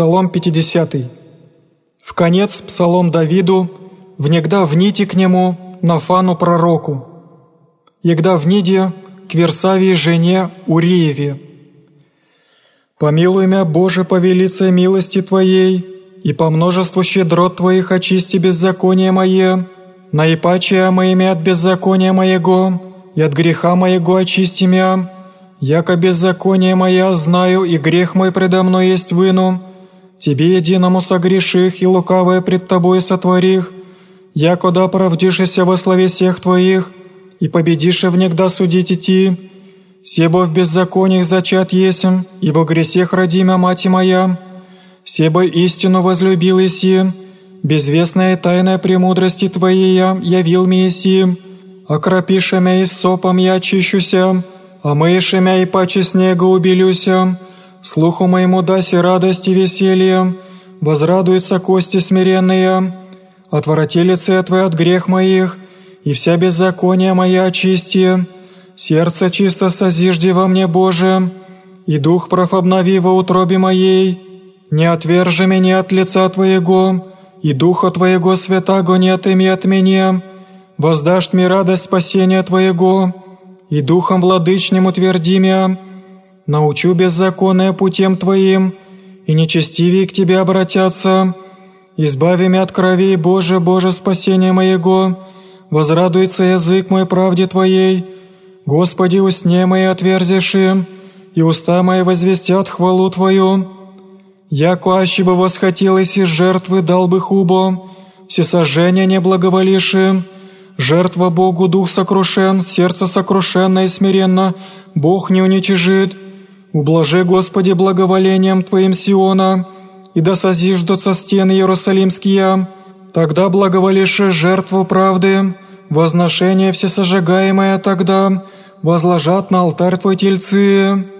Псалом 50. В конец псалом Давиду, внегда вните к нему, Нафану пророку, егда вниде к Версавии жене Уриеве. Помилуй мя, Боже, по велице милости Твоей, и по множеству щедрот Твоих очисти беззаконие мое, наипаче моими от беззакония моего, и от греха моего очисти мя, яко беззаконие моя знаю, и грех мой предо мной есть выну, Тебе единому согреших и лукавое пред Тобой сотворих, якода правдишися во славе всех Твоих, и победишь внегда судить идти. Себо в беззакониях зачат есем, и во гресех родимя мать моя. Себо истину возлюбил иси, безвестная тайная премудрости Твоей я явил мне иси. Окропиша мя и сопом я очищуся, а мыша мя и паче снега убелюся, слуху моему даси радость и веселье, возрадуются кости смиренные, отвороти лице Твое от грех моих, и вся беззакония моя очисти, сердце чисто созижди во мне, Боже, и дух прав обнови во утробе моей, не отвержи меня от лица Твоего, и Духа Твоего святаго не отыми от меня, воздашь мне радость спасения Твоего, и Духом владычным утверди меня, научу беззаконное путем Твоим, и нечестивее к Тебе обратятся. Избави меня от крови, Боже, Боже, спасение моего, возрадуется язык мой правде Твоей. Господи, усне мои отверзиши, и уста мои возвестят хвалу Твою. Яко аще бы восхотелось из жертвы дал бы хубо, всесожжение не благоволиши, жертва Богу дух сокрушен, сердце сокрушенно и смиренно, Бог не уничижит, Ублажи, Господи, благоволением Твоим Сиона, и да созиждутся стены Иерусалимские, тогда благоволишь жертву правды, возношение всесожигаемое тогда возложат на алтарь Твой тельцы».